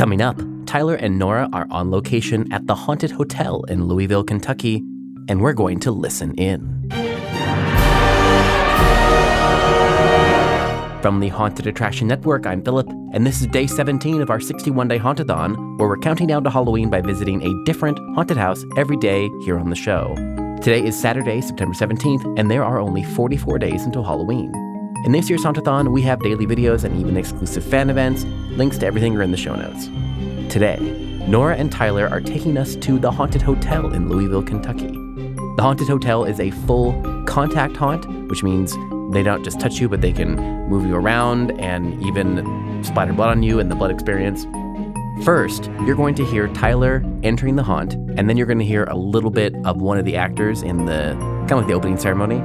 Coming up, Tyler and Nora are on location at the Haunted Hotel in Louisville, Kentucky, and we're going to listen in. From the Haunted Attraction Network, I'm Philip, and this is day 17 of our 61 day Hauntathon, where we're counting down to Halloween by visiting a different haunted house every day here on the show. Today is Saturday, September 17th, and there are only 44 days until Halloween. In this year's Hauntathon, we have daily videos and even exclusive fan events. Links to everything are in the show notes. Today, Nora and Tyler are taking us to the Haunted Hotel in Louisville, Kentucky. The Haunted Hotel is a full contact haunt, which means they don't just touch you, but they can move you around and even splatter blood on you in the blood experience. First, you're going to hear Tyler entering the haunt, and then you're going to hear a little bit of one of the actors in the kind of like the opening ceremony.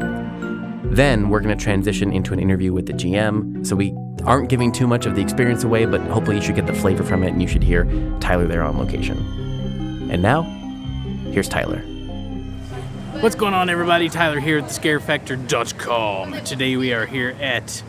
Then we're going to transition into an interview with the GM. So we aren't giving too much of the experience away, but hopefully you should get the flavor from it and you should hear Tyler there on location. And now, here's Tyler. What's going on, everybody? Tyler here at thescarefactor.com. Today we are here at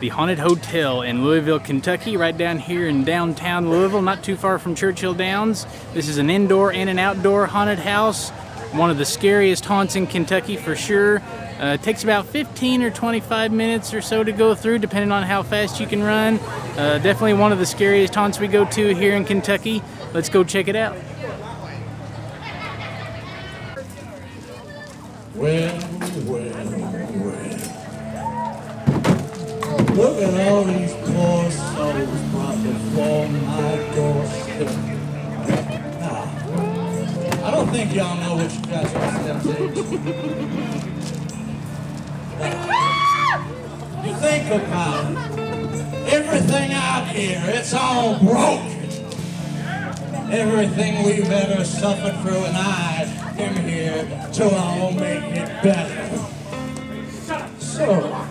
the Haunted Hotel in Louisville, Kentucky, right down here in downtown Louisville, not too far from Churchill Downs. This is an indoor and an outdoor haunted house, one of the scariest haunts in Kentucky for sure. Uh, it takes about 15 or 25 minutes or so to go through, depending on how fast you can run. Uh, definitely one of the scariest haunts we go to here in Kentucky. Let's go check it out. Well, well, well. Look at all these poor souls brought before my doorstep. I don't think y'all know into. Think about it. Everything out here, it's all broken. Everything we've ever suffered through, and I am here to all make it better. So,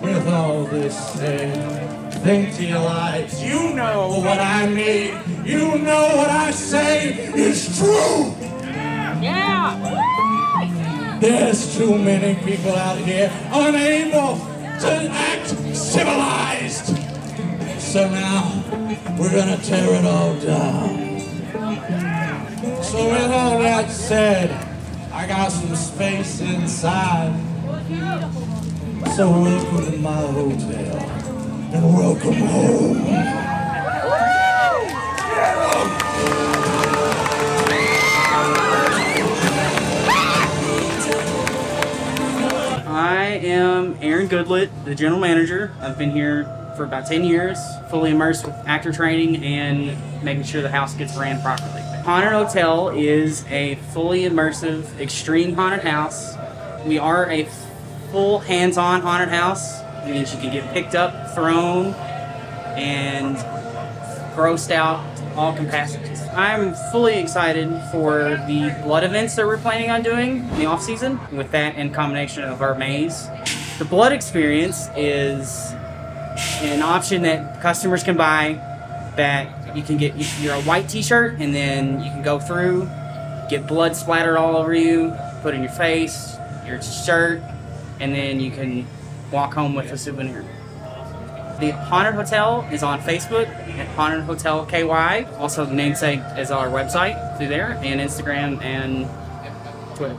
with all this said, think to your lives, you know what I mean. You know what I say is true. There's too many people out here unable to act civilized. So now we're gonna tear it all down. So with all that said, I got some space inside. So welcome to my am Aaron Goodlet, the general manager. I've been here for about 10 years, fully immersed with actor training and making sure the house gets ran properly. Haunted Hotel is a fully immersive, extreme haunted house. We are a full hands on haunted house. It means you can get picked up, thrown, and grossed out, all capacities. I'm fully excited for the blood events that we're planning on doing in the off season. With that in combination of our maze, the blood experience is an option that customers can buy. That you can get your white T-shirt, and then you can go through, get blood splattered all over you, put in your face, your shirt, and then you can walk home with a souvenir. The Haunted Hotel is on Facebook at Haunted Hotel KY. Also, the namesake is our website through there, and Instagram and Twitter.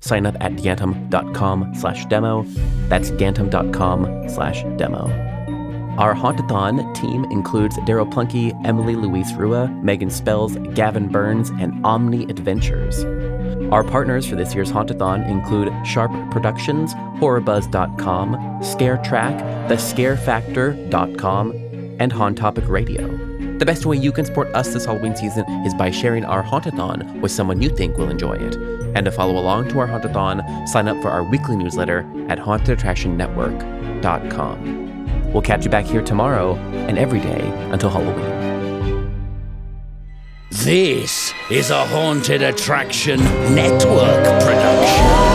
Sign up at gantom.com slash demo. That's gantom.com slash demo. Our Hauntathon team includes Daryl Plunky, Emily Louise Rua, Megan Spells, Gavin Burns, and Omni Adventures. Our partners for this year's Hauntathon include Sharp Productions, HorrorBuzz.com, ScareTrack, TheScareFactor.com, and Haunt Topic Radio. The best way you can support us this Halloween season is by sharing our Hauntathon with someone you think will enjoy it. And to follow along to our Hauntathon, sign up for our weekly newsletter at hauntedattractionnetwork.com. We'll catch you back here tomorrow and every day until Halloween. This is a Haunted Attraction Network production.